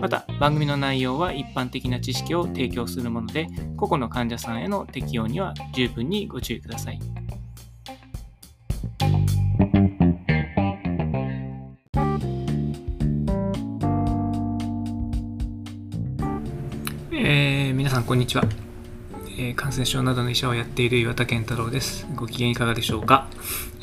また番組の内容は一般的な知識を提供するもので個々の患者さんへの適用には十分にご注意ください。えー、皆さんこんにちは、え、感染症などの医者をやっている岩田健太郎ですご機嫌いかがでしょうか、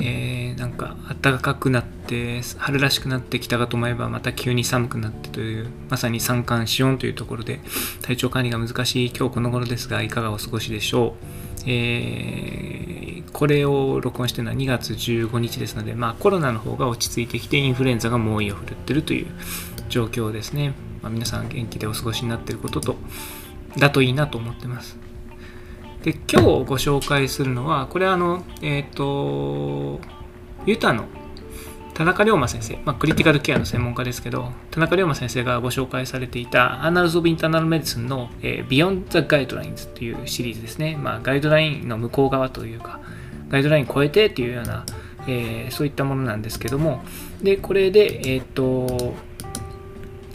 えー、なんか暖かくなって春らしくなってきたかと思えばまた急に寒くなってというまさに三寒四温というところで体調管理が難しい今日この頃ですがいかがお過ごしでしょう、えー、これを録音してるのは2月15日ですので、まあ、コロナの方が落ち着いてきてインフルエンザが猛威を振るってるという状況ですね。まあ、皆さん元気でお過ごしになっていることと、だといいなと思ってます。で、今日ご紹介するのは、これあの、えっ、ー、と、ユタの田中龍馬先生、まあ、クリティカルケアの専門家ですけど、田中龍馬先生がご紹介されていた Annals of Internal Medicine の、えー、Beyond the Guidelines というシリーズですね。まあ、ガイドラインの向こう側というか、ガイドライン超えてっていうような、えー、そういったものなんですけども、で、これで、えっ、ー、と、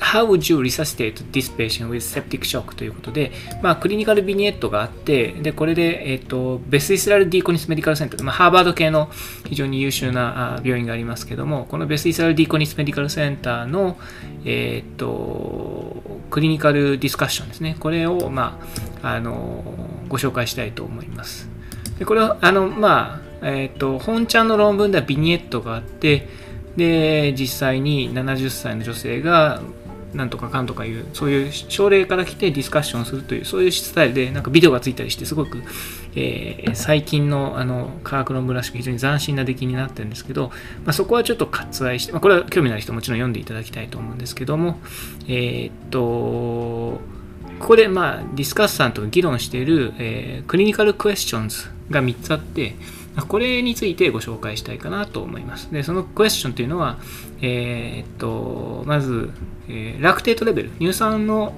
How would you resuscitate this patient with septic shock? ということで、まあ、クリニカルビニエットがあって、で、これで、えっ、ー、と、ベスイスラル・ディーコニス・メディカルセンター、まあ、ハーバード系の非常に優秀な病院がありますけども、このベスイスラル・ディーコニス・メディカルセンターの、えっ、ー、と、クリニカルディスカッションですね。これを、まあ、あの、ご紹介したいと思います。で、これは、あの、まあ、えっ、ー、と、本ちゃんの論文ではビニエットがあって、で、実際に70歳の女性がなんとかかんとかいうそういう症例から来てディスカッションするというそういうスタイルでなんかビデオがついたりしてすごく、えー、最近のあの科学論文らしく非常に斬新な出来になってるんですけど、まあ、そこはちょっと割愛して、まあ、これは興味のある人もちろん読んでいただきたいと思うんですけどもえー、っとここでまあディスカッサントが議論している、えー、クリニカルクエスチョンズが3つあってこれについてご紹介したいかなと思います。で、そのクエスチョンというのは、えー、っと、まず、えー、ラクテートレベル、乳酸の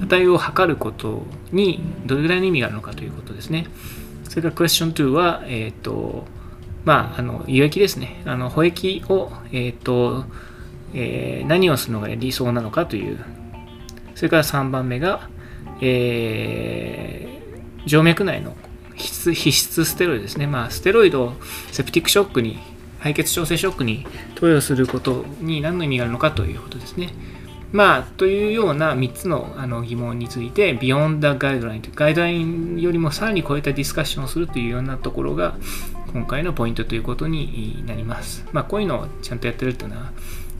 値を測ることにどれぐらいの意味があるのかということですね。それからクエスチョン2は、えー、っと、まあ、あの、輸液ですね。あの、補液を、えっと、えー、何をするのが理想なのかという。それから3番目が、えー、静脈内の必須ステロイドですね。まあ、ステロイドをセプティックショックに、敗血調整ショックに投与することに何の意味があるのかということですね。まあ、というような3つのあの疑問について、Beyond the Guideline というガイドラインよりもさらに超えたディスカッションをするというようなところが、今回のポイントということになります。まあ、こういうのをちゃんとやってるっていうのは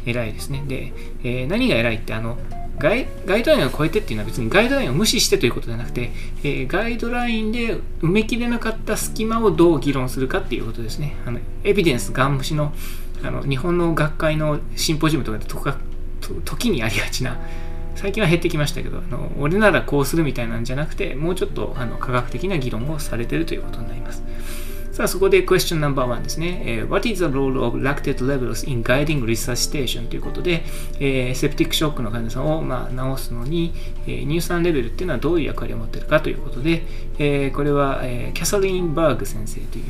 偉いですね。で、えー、何が偉いって、あの、ガイガイドラインを超えてっていうのは別にガイドラインを無視してということではなくて、えー、ガイドラインで埋めきれなかった隙間をどう議論するかっていうことですね。あのエビデンス、ガン無視のあの日本の学会のシンポジウムとかでとか時にありがちな、最近は減ってきましたけど、あの俺ならこうするみたいなんじゃなくて、もうちょっとあの科学的な議論をされてるということになります。さあ、そこで question No.1 ですね。えー、What is the role of lactate levels in guiding resuscitation? ということで、えー、セプティックショックの患者さんを、まあ、治すのに、えー、乳酸レベルっていうのはどういう役割を持っているかということで、えー、これは、えー、キャサリン・バーグ先生という、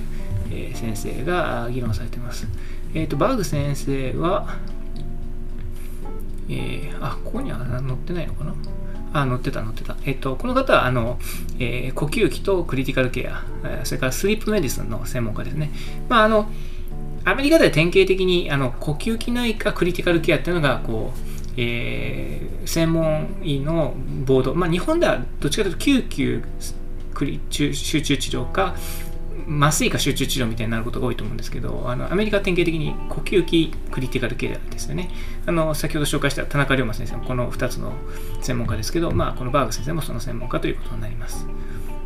えー、先生が議論されています。えっ、ー、と、バーグ先生は、えー、あ、ここには載ってないのかな？あ、乗ってた、乗ってた。えっと、この方は、あの、えー、呼吸器とクリティカルケア、それからスリープメディスンの専門家ですね。まあ、あの、アメリカでは典型的に、あの、呼吸器内科クリティカルケアっていうのが、こう、えー、専門医のボード、まあ、日本ではどっちかというと救急集中治療か、麻酔か集中治療みたいになることが多いと思うんですけど、あのアメリカは典型的に呼吸器クリティカルケアですよね。あの先ほど紹介した田中龍馬先生もこの2つの専門家ですけど、まあ、このバーグ先生もその専門家ということになります。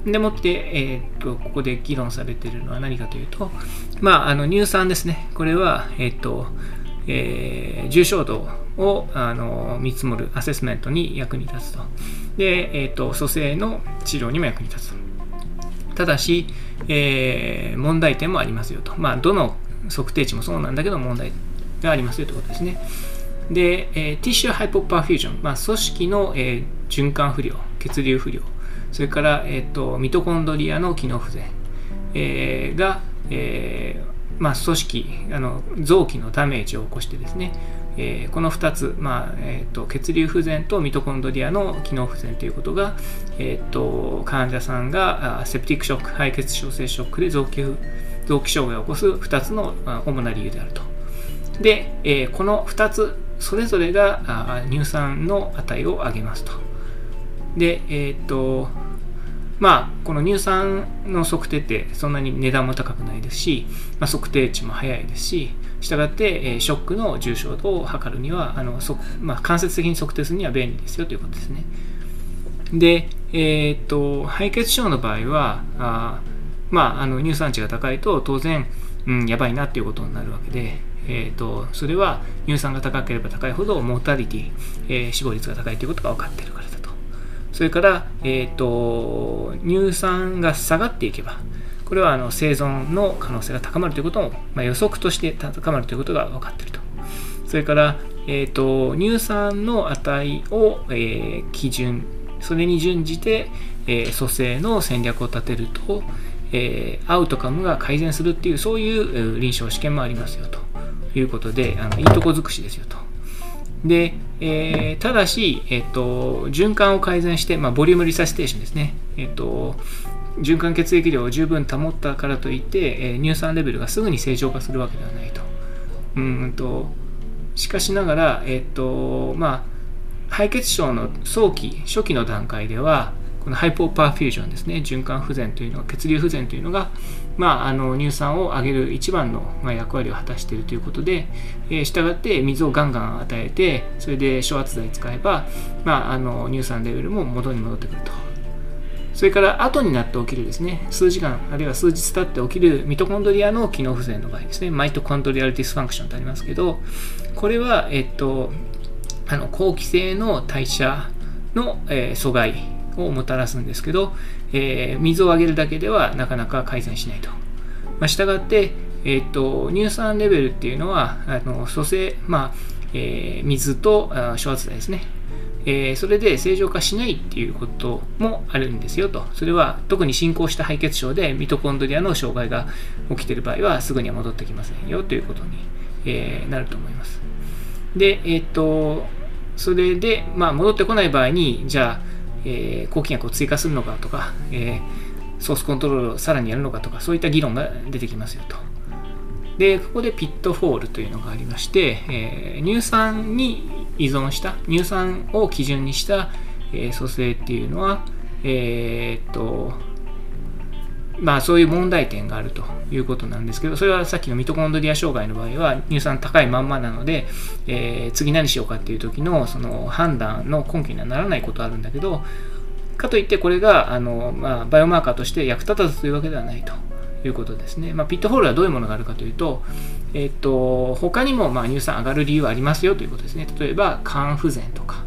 でもって、えー、っと、ここで議論されているのは何かというと、まあ、あの乳酸ですね。これは、えー、っと、えー、重症度をあの見積もるアセスメントに役に立つと。で、えーと、蘇生の治療にも役に立つと。ただし、えー、問題点もありますよと。まあ、どの測定値もそうなんだけど問題がありますよということですね。で、えー、 tissue hypoperfusion、まあ、組織の、えー、循環不良、血流不良、それから、えーと、ミトコンドリアの機能不全、えー、が、えーまあ、組織あの、臓器のダメージを起こしてですね、えー、この2つ、まあえーと、血流不全とミトコンドリアの機能不全ということが、えーと、患者さんが septic shock、敗血症性ショックで臓器臓器障害を起こす2つの主な理由であると。で、えー、この2つそれぞれが乳酸の値を上げますと。で、えっ、と、まあ、この乳酸の測定ってそんなに値段も高くないですし、まあ、測定値も早いですし、したがって、えショックの重症度を測るには、あのまあ、間接的に測定するには便利ですよということですね。で、えっ、と、肺血症の場合は、あまあ、あの乳酸値が高いと当然、うん、やばいなっていうことになるわけで、えーと、それは乳酸が高ければ高いほどモータリティ、えー、死亡率が高いということが分かっているからだと。それから、えーと、乳酸が下がっていけば、これはあの生存の可能性が高まるということも、まあ、予測として高まるということが分かっていると。それから、えーと、乳酸の値を、えー、基準、それに準じて、えー、蘇生の戦略を立てると、えー、アウトカムが改善するっていう、そういう臨床試験もありますよと。いうことで、あのいいとこ尽くしですよと。で、えー、ただし、えっ、と、循環を改善して、まあ、ボリュームリサシテーションですね。えっ、と、循環血液量を十分保ったからといって、え、乳酸レベルがすぐに正常化するわけではないと。うんと、しかしながら、えっ、と、まあ、敗血症の早期、初期の段階では、この hypoperfusion ですね、循環不全というのは、血流不全というのが、まあ、あの乳酸を上げる一番の、まあ、役割を果たしているということで、えー、従って水をガンガン与えて、それで昇圧剤使えば、まあ、あの乳酸レベルも元に戻ってくると。それから後になって起きるですね、数時間あるいは数日経って起きるミトコンドリアの機能不全の場合ですね、 mitochondrial dysfunction とありますけど、これは、えっと、あの後期性の代謝の、えー、阻害をもたらすんですけど、えー、水をあげるだけではなかなか改善しないと。まあ、したがって、えーと、乳酸レベルっていうのは、あの蘇生、まあえー、水と昇圧剤ですね。えー、それで正常化しないっていうこともあるんですよと。それは特に進行した肺血症でミトコンドリアの障害が起きている場合はすぐには戻ってきませんよということに、えー、なると思います。で、えっ、と、それで、まあ、戻ってこない場合に、じゃあ、えー、抗菌薬を追加するのかとか、えー、ソースコントロールをさらにやるのかとか、そういった議論が出てきますよと。で、ここでピットフォールというのがありまして、えー、乳酸に依存した、乳酸を基準にした、えー、蘇生っていうのは、えー、っと、まあそういう問題点があるということなんですけど、それはさっきのミトコンドリア障害の場合は乳酸高いまんまなので、え、次何しようかっていう時のその判断の根拠にはならないことあるんだけど、かといってこれがあの、まあ、バイオマーカーとして役立たずというわけではないと。いうことですね。まあ、ピットホールはどういうものがあるかというと、えっ、と、他にもまあ乳酸上がる理由はありますよということですね。例えば、肝不全とか、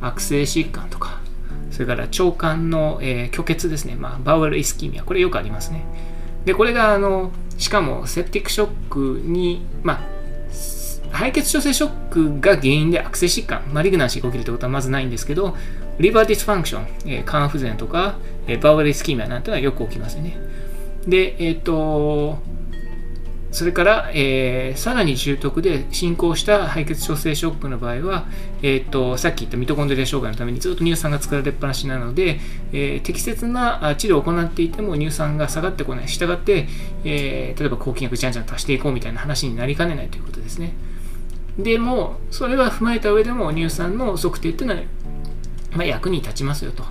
悪性疾患とか、それから腸管の、えー、虚血ですね、まあ、 bowel ischemia、これよくありますね。で、これが、あの、しかも、 septic shock に、まあ、敗血症性ショックが原因で悪性疾患、 malignancy が起きるということはまずないんですけど、 liver dysfunction、えー、肝不全とか、えー、 bowel ischemia なんてのはよく起きますよね。で、えっ、ー、と、それから、えー、さらに重篤で進行した敗血症性ショックの場合は、えーと、さっき言ったミトコンドリア障害のためにずっと乳酸が作られっぱなしなので、えー、適切な治療を行っていても乳酸が下がってこない。したがって、えー、例えば抗菌薬じゃんじゃん足していこうみたいな話になりかねないということですね。でも、それは踏まえた上でも乳酸の測定っていうのは、まあ、役に立ちますよと。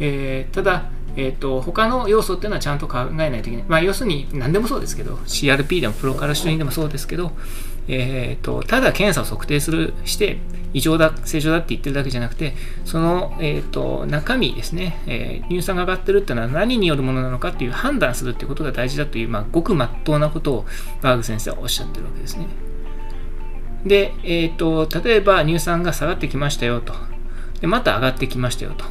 えー、ただ、えーと、他の要素っていうのはちゃんと考えないといけない。まあ、要するに何でもそうですけど、CRP でもプロカルシトリンでもそうですけど、えーと、ただ検査を測定するして異常だ、正常だって言ってるだけじゃなくて、その、えーと、中身ですね、えー、乳酸が上がってるっていうのは何によるものなのかっていう判断するっていうことが大事だという、まあ、ごくまっとうなことをバーグ先生はおっしゃってるわけですね。で、えーと、例えば乳酸が下がってきましたよと。でまた上がってきましたよと。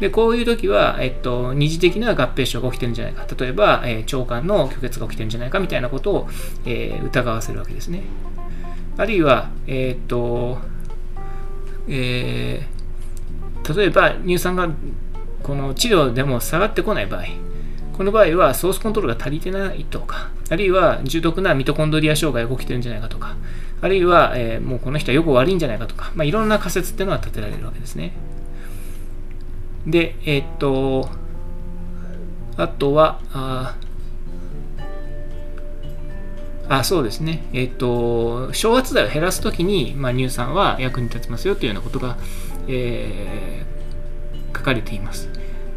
で、こういう時は、えっと、二次的な合併症が起きてるんじゃないか。例えば、えー、腸管の虚血が起きてるんじゃないかみたいなことを、えー、疑わせるわけですね。あるいは、えー、っと、えー、例えば乳酸がこの治療でも下がってこない場合、この場合はソースコントロールが足りてないとか、あるいは重篤なミトコンドリア障害が起きてるんじゃないかとか、あるいは、えー、もうこの人はよく悪いんじゃないかとか、まあ、いろんな仮説っていうのは立てられるわけですね。で、えー、っと、あとは、ああそうですね、えっ、と、昇圧剤を減らすときに、まあ、乳酸は役に立ちますよというようなことが、えー、書かれています。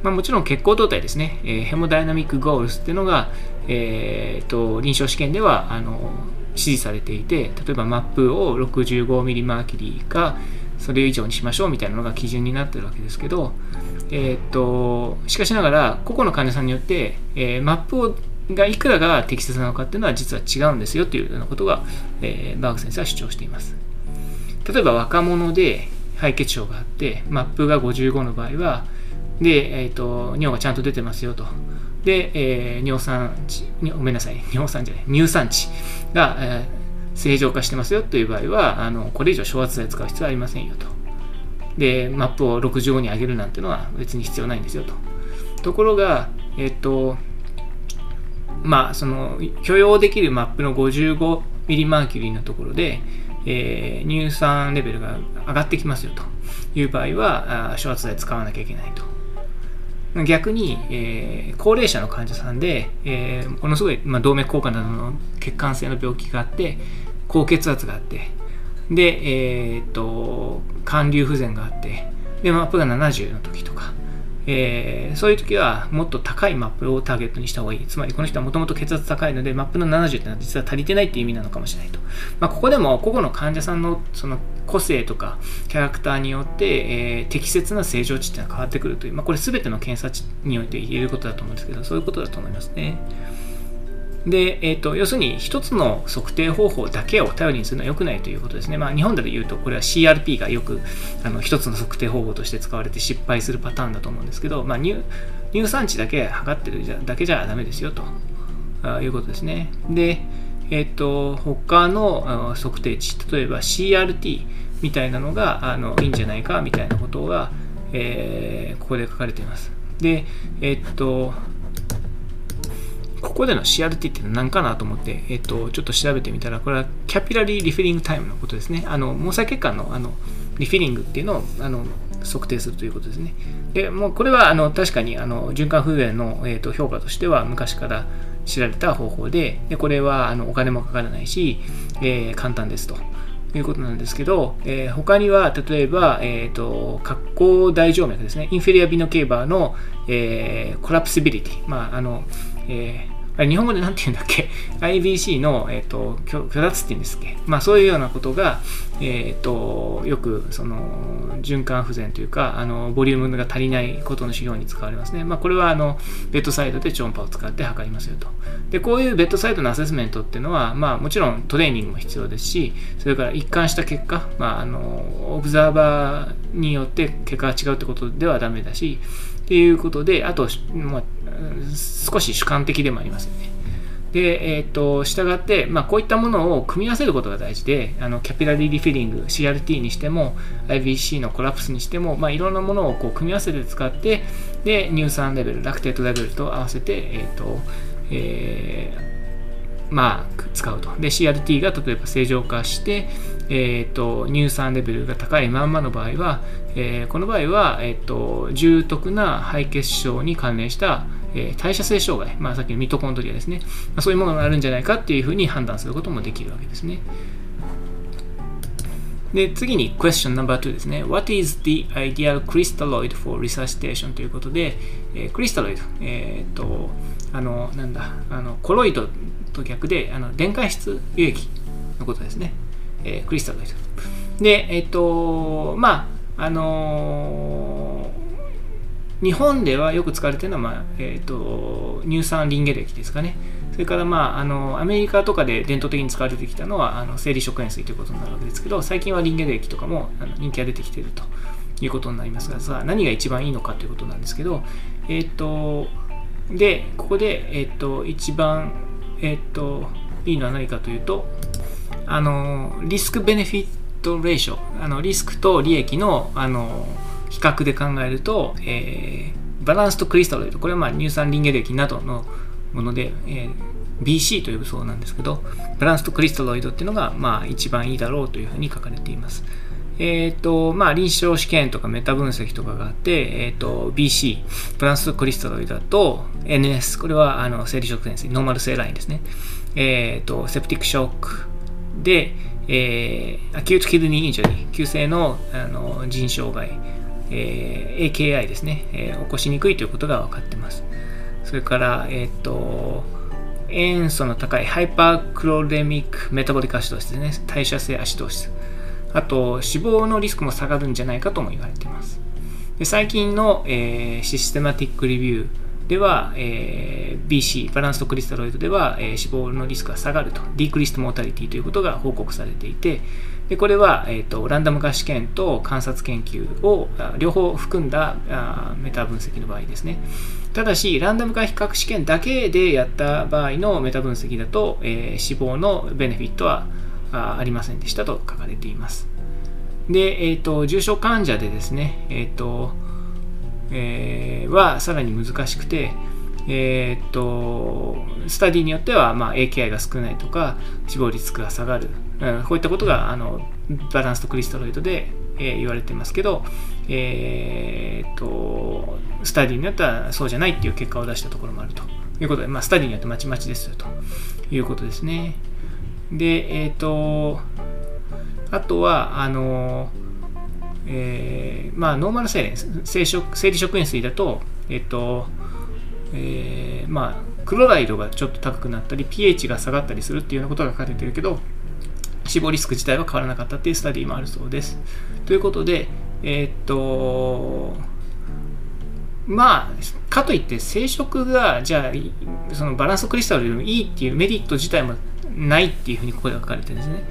まあ、もちろん血行動態ですね、えー、ヘモダイナミックゴールスっていうのが、えーと、臨床試験ではあの指示されていて、例えばマップを65ミリマーキュリーか、それ以上にしましょうみたいなのが基準になってるわけですけど、えーと、しかしながら個々の患者さんによって、えー、マップをがいくらが適切なのかっていうのは実は違うんですよというようなことが、えー、バーグ先生は主張しています。例えば若者で肺血症があって、マップが55の場合は、で、えーと、尿がちゃんと出てますよと。で、えー、尿酸値、ごめんなさい、尿酸じゃない、乳酸値が、えー、正常化してますよという場合は、あのこれ以上昇圧剤使う必要はありませんよと。で、マップを65に上げるなんてのは別に必要ないんですよと。ところが、えっ、と、まあ、その許容できるマップの55ミリマーキュリーのところで、えー、乳酸レベルが上がってきますよという場合は、昇圧剤使わなきゃいけないと。逆に、えー、高齢者の患者さんで、えー、ものすごい、まあ、動脈硬化などの血管性の病気があって、高血圧があって、で、えー、っと、寒流不全があって、で、マップが70の時とか、えー、そういう時はもっと高いマップをターゲットにした方がいい。つまりこの人はもともと血圧高いので、マップの70ってのは実は足りてないっていう意味なのかもしれないと。まあ、ここでも個々の患者さんのその個性とかキャラクターによって、えー、適切な正常値っていうのは変わってくるという、まあ、これ全ての検査値において言えることだと思うんですけど、そういうことだと思いますね。で、えーと、要するに一つの測定方法だけを頼りにするのは良くないということですね。まあ、日本で言うと、これは CRP がよくあの一つの測定方法として使われて失敗するパターンだと思うんですけど、まあ、乳乳酸値だけ測ってるだけじゃダメですよということですね。で、えっ、と、他の測定値、例えば CRT みたいなのがあのいいんじゃないかみたいなことが、えー、ここで書かれています。で、えっ、と、ここでの CRT って何かなと思って、えっと、ちょっと調べてみたら、これはキャピラリーリフィリングタイムのことですね。あの、毛細血管のあのリフィリングっていうのをあの測定するということですね。で、もうこれはあの確かにあの循環不全の、えー、と評価としては昔から知られた方法で、でこれはあのお金もかからないし、えー、簡単ですと。いうことなんですけど、えー、他には例えば、えーと、格好大静脈ですね、インフェリアビノケーバーの、えー、コラプシビリティ、まああのえーあ日本語で何て言うんだっけ ?IBC の、えーと、虚脱って言うんですっけ？まあそういうようなことが、えーと、よくその循環不全というかあのボリュームが足りないことの指標に使われますね。まあこれはあのベッドサイドで超音波を使って測りますよと。で、こういうベッドサイドのアセスメントっていうのは、まあもちろんトレーニングも必要ですし、それから一貫した結果、まああの、オブザーバーによって結果が違うってことではダメだし、っていうことで、あと、まあ、少し主観的でもありますよね。で、え、ー、と、従って、まあ、こういったものを組み合わせることが大事で、あの、キャピラリーリフィリング、CRT にしても、IBC のコラプスにしても、まあ、いろんなものをこう組み合わせて使って、で、乳酸レベル、ラクテートレベルと合わせて、え、ー、と、えー、まあ、使うと。で、CRT が例えば正常化して、えーと、乳酸レベルが高いまんまの場合は、えー、この場合は、えーと、重篤な肺血症に関連した、えー、代謝性障害、まあ、さっきのミトコンドリアですね、まあ、そういうものがあるんじゃないかっていうふうに判断することもできるわけですね。で、次に question No.2 ですね。What is the ideal crystalloid for resuscitation? ということで、えー、クリスタロイド、えっ、と、あの、なんだ、あの、コロイドと逆で、あの、電解質輸液のことですね。えー、クリスタロイド。で、えっ、と、まあ、あの、日本ではよく使われているのは、まあえっ、と、乳酸リンゲル液ですかね。それから、まあ、あのアメリカとかで伝統的に使われてきたのはあの生理食塩水ということになるわけですけど最近はリンゲル液とかもあの人気が出てきているということになりますが、さあ何が一番いいのかということなんですけど、えっ、と、で、ここで、えっ、と、一番、えっ、と、いいのは何かというと、あの、リスクベネフィットレーション、あのリスクと利益の、あの、較で考えると、えー、バランスとクリスタロイド、これはまあ乳酸リンゲル液などのもので、えー、BC と呼ぶそうなんですけど、バランスとクリスタロイドっていうのが、まあ、一番いいだろうというふうに書かれています。えっ、ー、と、まあ、臨床試験とかメタ分析とかがあって、えっ、ー、と、BC、バランスとクリスタロイドと、NS、これは、あの、生理食塩水、ノーマル性ラインですね。えっ、ー、と、 septic shock で、えー、 acute kidney injury、急性のあの腎障害、えー、AKI ですね、えー、起こしにくいということが分かってます。それから、えっ、と、塩素の高い hyperchloremic metabolic acidosis ですね。代謝性アシドーシス。あと、死亡のリスクも下がるんじゃないかとも言われています。で最近の、えー、 systematic reviewでは、えー、BC、バランスとクリスタロイドでは、えー、死亡のリスクが下がると、ディークリストモータリティということが報告されていて、でこれは、えーと、ランダム化試験と観察研究を両方含んだあメタ分析の場合ですね。ただし、ランダム化比較試験だけでやった場合のメタ分析だと、えー、死亡のベネフィットはあありませんでしたと書かれています。で、えーと、重症患者でですね、えーとえー、はさらに難しくて、えーと、スタディによっては、まあ、AKI が少ないとか死亡率が下がる、うん、こういったことがあのバランスとクリスタロイドで、えー、言われてますけど、えーと、スタディによってはそうじゃないっていう結果を出したところもあると。いうことで、まあ、スタディによってまちまちですよと。いうことですね。で、えっ、と、あとは、あの、えー、まあ、ノーマル生生生理食塩水だと、えっ、と、えー、まあ、クロライドがちょっと高くなったり、pH が下がったりするっていうようなことが書かれてるけど、死亡リスク自体は変わらなかったっていうスタディもあるそうです。ということで、えー、っと、まあ、かといって生殖が、じゃあ、そのバランスクリスタルよりもいいっていうメリット自体もないっていうふうにここで書かれてるんですね。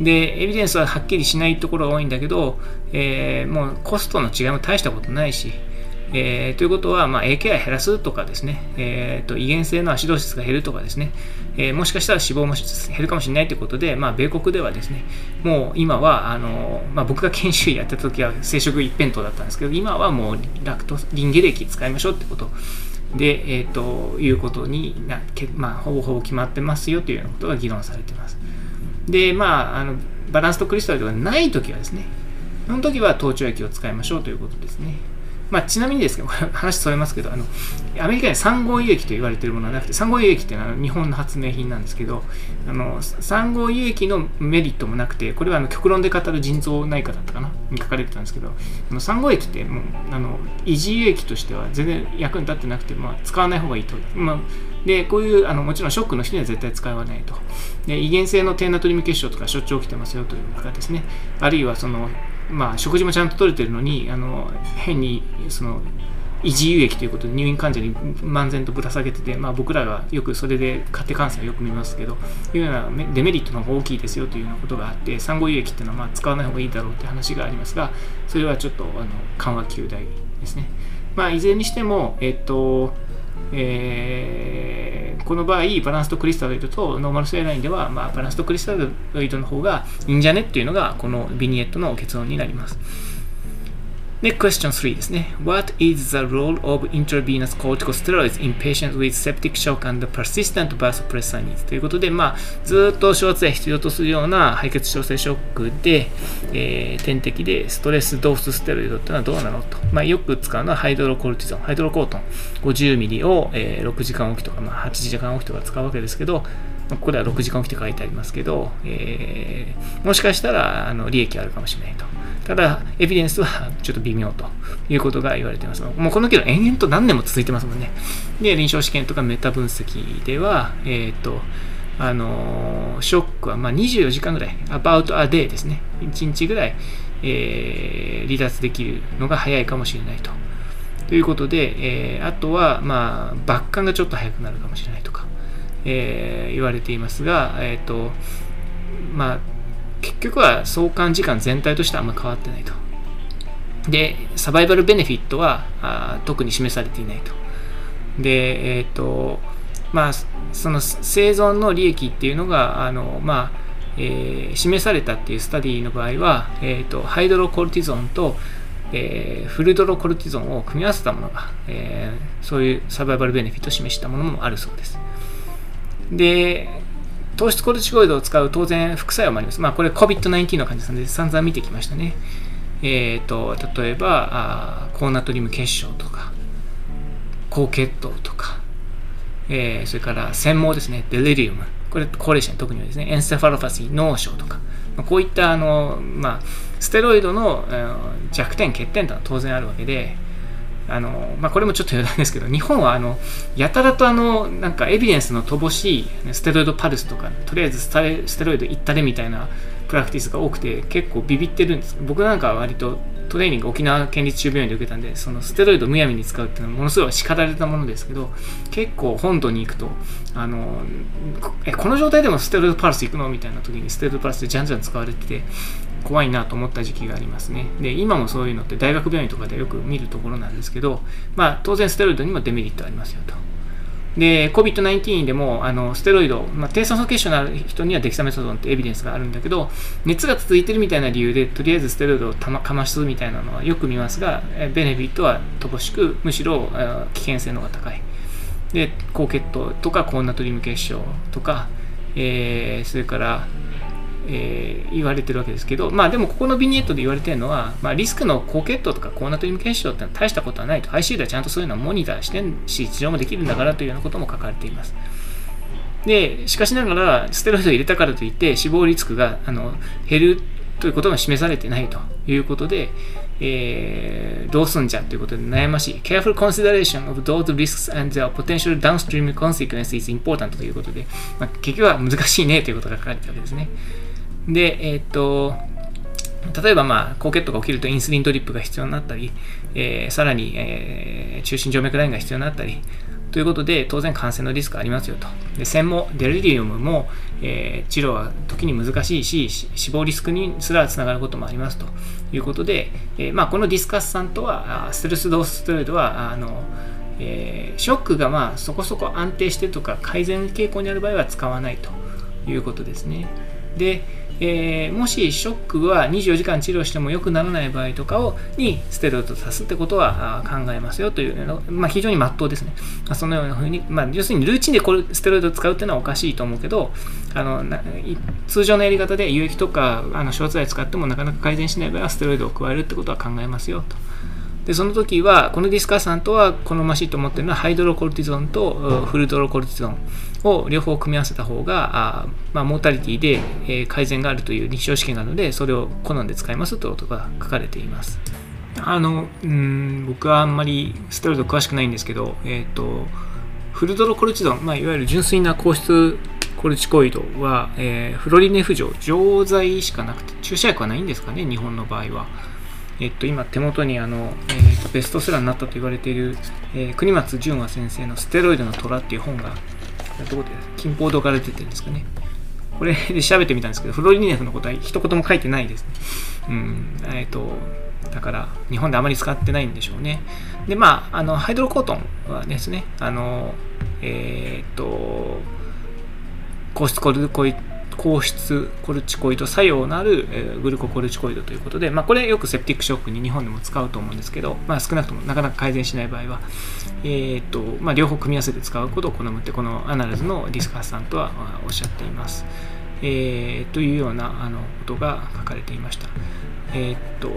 で、エビデンスははっきりしないところが多いんだけど、えー、もうコストの違いも大したことないし、えー、ということは、まあ、AKI 減らすとかですね、えーと、遺伝性のアシドーシスが減るとかですね、えー、もしかしたら脂肪も減るかもしれないということで、まあ、米国ではですね、もう今は、あのまあ、僕が研修医やってた時は生殖一辺倒だったんですけど、今はもうラクトリンゲレキ使いましょうってことで、えーと、いうことにな、まあ、ほぼほぼ決まってますよというようなことが議論されています。で、まあ、あのバランスとクリスタルがない時はですね、その時は頭頂液を使いましょうということですね。まあ、ちなみにですけど、話それますけど、あのアメリカに産後輸液と言われているものはなくて、産後輸液っていうのは日本の発明品なんですけど、あの産後輸液のメリットもなくて、これはあの極論で語る腎臓内科だったかな？に書かれてたんですけど、あの産後液ってもうあの維持輸液としては全然役に立ってなくて、まあ、使わない方がいいと。まあで、こういう、あのもちろんショックの人には絶対使わないと。で、遺伝性の低ナトリウム結晶とかしょっちゅう起きてますよというかですね、あるいはその、まあ、食事もちゃんと取れてるのに、あの変にその維持有益ということで入院患者に漫然とぶら下げてて、まあ、僕らがよくそれで家庭感染をよく見ますけど、いうようなデメリットの方が大きいですよというようなことがあって、産後有益っていうのはまあ使わない方がいいだろうって話がありますが、それはちょっとあの閑話休題ですね。まあ、いずれにしても、えっと、えー、この場合、 balanced crystalloid と normal saline では、まあ、 balanced crystalloid の方がいいんじゃねっていうのが、この vignette の結論になります。で、question 3ですね。What is the role of intravenous corticosteroids in patients with septic shock and persistent vasopressor needs? ということで、まあ、ずっと昇圧が必要とするような敗血症性ショックで、えー、点滴でストレスドースステロイドっていうのはどうなのと。まあ、よく使うのはハイドロコルティゾン、ハイドロコートン 50ml を、えー、6時間おきとか、まあ、8時間おきとか使うわけですけど、ここでは6時間おきって書いてありますけど、えー、もしかしたらあの利益あるかもしれないと。ただ、エビデンスはちょっと微妙ということが言われています。もうこの議論延々と何年も続いてますもんね。で、臨床試験とかメタ分析では、えっ、ー、と、あのショックはま24時間ぐらい、about a day ですね。1日ぐらい、えー、離脱できるのが早いかもしれないと。ということで、えー、あとは、まあ、抜管がちょっと早くなるかもしれないとか、えー、言われていますが、えっ、と、まあ、結局は相関時間全体としてはあんま変わってないと。で、サバイバルベネフィットはあ特に示されていないと。で、えっ、ー、と、まあ、その生存の利益っていうのが、あの、まあ、えー、示されたっていうスタディの場合は、えーと、ハイドロコルティゾンと、えー、フルドロコルティゾンを組み合わせたものが、えー、そういうサバイバルベネフィットを示したものもあるそうです。で、糖質コルチコイドを使う当然副作用もあります。まあこれ COVID-19 の患者さんで散々見てきましたね。え、ー、と、例えばあ、高ナトリウム結晶とか、高血糖とか、えー、それから専門ですね、デリリウム。これ、高齢者に特にはですね、エンセファロファシー、脳症とか、まあ、こういったあの、まあ、ステロイドの、えー、弱点、欠点というのは当然あるわけで、あのまあ、これもちょっと余談ですけど、日本はあのやたらとあのなんかエビデンスの乏しいステロイドパルスとか、とりあえずステロイドいったれみたいなプラクティスが多くて結構ビビってるんです。僕なんかは割とトレーニング沖縄県立中病院で受けたんでそのステロイドむやみに使うっていうのはものすごい叱られたものですけど結構本土に行くとあのえこの状態でもステロイドパルス行くの？みたいな時にステロイドパルスでじゃんじゃん使われてて怖いなと思った時期がありますねで今もそういうのって大学病院とかでよく見るところなんですけどまあ当然ステロイドにもデメリットありますよとで、COVID-19 でも、あの、ステロイド、まあ、低酸素血症のある人にはデキサメソドンってエビデンスがあるんだけど、熱が続いてるみたいな理由で、とりあえずステロイドをたまかますみたいなのはよく見ますが、ベネフィットは乏しく、むしろ危険性の方が高い。で、高血糖とか高ナトリウム血症とか、えー、それから、えー、言われてるわけですけど、まあでもここのビニエットで言われてるのは、まあ、リスクの高血糖とか高ナトリウム血症ってのは大したことはないと、ICU ではちゃんとそういうのをモニターしてるし、治療もできるんだからというようなことも書かれています。で、しかしながら、ステロイドを入れたからといって、死亡リスクがあの減るということが示されてないということで、えー、どうすんじゃということで悩ましい。Careful consideration of those risks and their potential downstream consequences is important ということで、まあ、結局は難しいねということが書かれているわけですね。で、えっ、と、例えば、まあ、高血糖が起きるとインスリントリップが必要になったり、えー、さらに、えー、中心静脈ラインが必要になったり、ということで、当然感染のリスクありますよと。で、専門、デリリウムも、えー、治療は時に難しいし、死亡リスクにすらつながることもありますということで、えー、まあ、このディスカスさんとは、ステルスドーステロイドは、あの、えー、ショックがまあそこそこ安定してとか改善傾向にある場合は使わないということですね。で、えー、もしショックは24時間治療しても良くならない場合とかをにステロイドを足すってことは考えますよというの、まあ、非常に真っ当ですね。そのようなふうに、まあ、要するにルーチンでこれステロイドを使うっていうのはおかしいと思うけど、あの通常のやり方で有益とかあの小剤使ってもなかなか改善しない場合はステロイドを加えるってことは考えますよと。でその時はこのディスカサントは好ましいと思ってるのはハイドロコルティゾンとフルドロコルティゾンを両方組み合わせた方があ、まあ、モータリティで、え、改善があるという日照試験があるのでそれを好んで使いますということが書かれています。あのうん僕はあんまりステロイド詳しくないんですけど、えーと、フルドロコルチゾン、まあ、いわゆる純粋な硬質コルチコイドは、えー、フロリネフ錠錠剤しかなくて注射薬はないんですかね日本の場合は。えっと、今手元にあの、えー、ベストセラーになったと言われている、えー、国松純和先生の「ステロイドの虎」っていう本がどこで金報堂から出てるんですかね。これで調べてみたんですけどフロリネフのことは一言も書いてないですね。うんえっ、ー、とだから日本であまり使ってないんでしょうね。でまああのハイドロコートンはですねあのえっ、ー、と高質コルコイ硬質コルチコイド作用のある、えグルココルチコイドということで、まあ、これよくセプティックショックに日本でも使うと思うんですけど、まあ、少なくともなかなか改善しない場合は、えーとまあ、両方組み合わせて使うことを好むってこのアナラズのディスカスさんとはおっしゃっています。えー、というようなあのことが書かれていました。えっ、と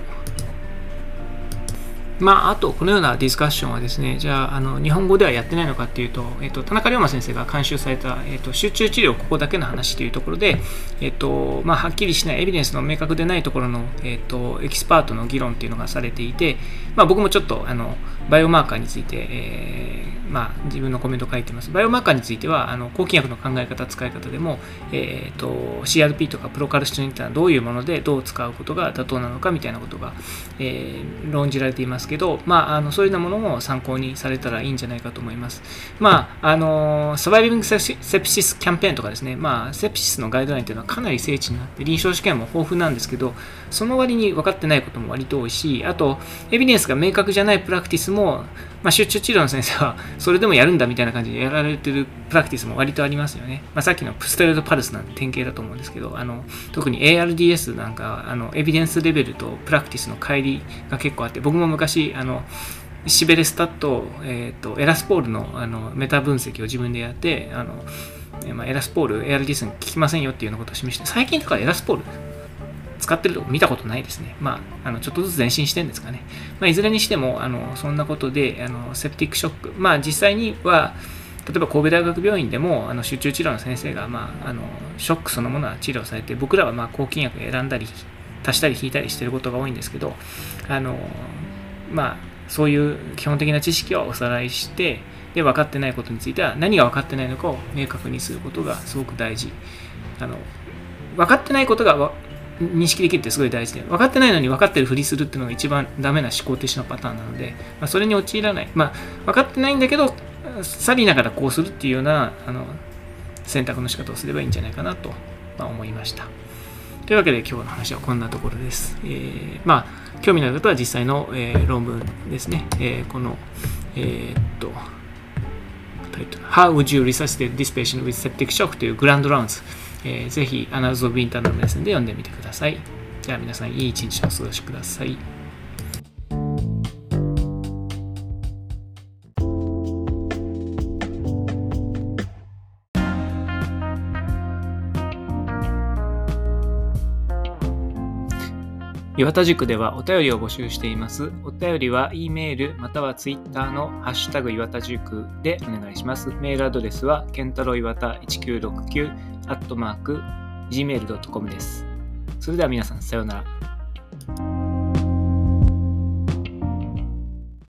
まあ、あと、このようなディスカッションはですね、じゃあ、あの日本語ではやってないのかっていうと、えっと、田中龍馬先生が監修された、えっと、集中治療ここだけの話というところで、えっとまあ、はっきりしないエビデンスの明確でないところの、えっと、エキスパートの議論っていうのがされていて、まあ、僕もちょっとあのバイオマーカーについて、えー、まあ、自分のコメント書いてます。バイオマーカーについては、あの抗菌薬の考え方、使い方でも、えーと、CRP とかプロカルシトリンってのはどういうものでどう使うことが妥当なのかみたいなことが、えー、論じられていますけど、まあ、あのそういうようなものも参考にされたらいいんじゃないかと思います。まあ、あのサバイビングセプシスキャンペーンとかですね、まあ、セプシスのガイドラインというのはかなり精緻になって、臨床試験も豊富なんですけど、その割に分かってないことも割と多いし、あと、エビデンスが明確じゃないプラクティスも、まあ、集中治療の先生はそれでもやるんだみたいな感じでやられてるプラクティスも割とありますよね。まあ、さっきのプステロイドパルスなんて典型だと思うんですけど、あの特に ARDS なんかあのエビデンスレベルとプラクティスの乖離が結構あって、僕も昔、あのシベレスタット、えーと、エラスポールのあのメタ分析を自分でやって、あのまあ、エラスポール、ARDS に効きませんよっていうようなことを示して、最近とかエラスポール使ってるとこ見たことないですね。まあ、あのちょっとずつ前進してんですかね。まあ、いずれにしても、あのそんなことであの、セプティックショック、まあ、実際には、例えば神戸大学病院でもあの集中治療の先生が、まあ、あのショックそのものは治療されて僕らはまあ抗菌薬を選んだり足したり引いたりしてることが多いんですけどあの、まあ、そういう基本的な知識をおさらいしてで分かってないことについては何が分かってないのかを明確にすることがすごく大事あの分かってないことが認識できるってすごい大事で分かってないのに分かってるふりするっていうのが一番ダメな思考停止のパターンなので、まあ、それに陥らない。まあ分かってないんだけど去りながらこうするっていうようなあの選択の仕方をすればいいんじゃないかなと、まあ、思いました。というわけで今日の話はこんなところです、えー、まあ興味のある方は実際の、えー、論文ですね、えー、このえー、っとタイトル。How would you resuscitate this patient with septic shock? というグランドラウンズえー、ぜひ、アナゾービンターナルレッスンで読んでみてください。じゃあ皆さん、いい一日をお過ごしください。岩田塾ではお便りを募集しています。お便りは E メールまたは Twitter のハッシュタグ岩田塾でお願いします。メールアドレスはケンタロウ岩田1969アットマーク gmail.com です。それでは皆さん、さようなら。